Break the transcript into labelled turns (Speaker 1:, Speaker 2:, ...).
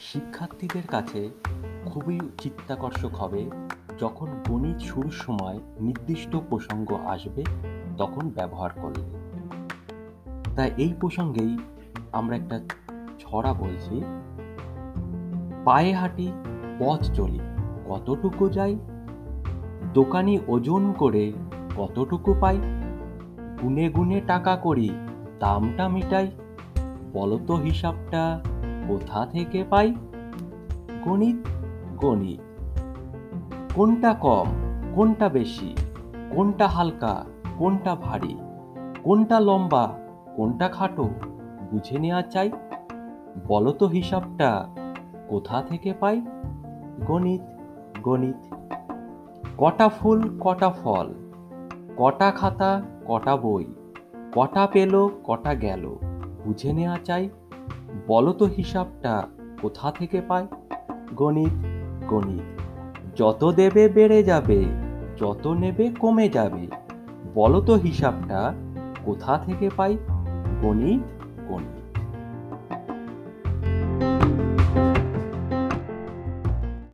Speaker 1: শিক্ষার্থীদের কাছে খুবই চিত্তাকর্ষক হবে। যখন গণিত শুরুর সময় নির্দিষ্ট প্রসঙ্গ আসবে, তখন ব্যবহার করলে। তাই এই প্রসঙ্গেই আমরা একটা ছড়া বলছি, পায়ে হাঁটি, পথ চলি, কতটুকু যাই, দোকানি ওজন করে কতটুকু পাই, গুনে গুনে টাকা করি, দামটা মিটাই, বলতো হিসাবটা কোথা থেকে পাই? গণিত গণিত। কোনটা কম, কোনটা বেশি? কোনটা হালকা, কোনটা ভারী? কোনটা লম্বা, কোনটা খাটো? বুঝে নেওয়া চাই। বলতো হিসাবটা, কোথা থেকে পাই? গণিত গণিত। কটা ফুল, কটা ফল? কটা খাতা, কটা বই? কটা পেল, কটা গেল? বুঝে নেওয়া চাই। বলতো হিসাবটা কোথা থেকে পায়? গণিত গণিত। যত দেবে বেড়ে যাবে, যত নেবে কমে যাবে। বলতো হিসাবটা কোথা থেকে পাই গণিত গণিত।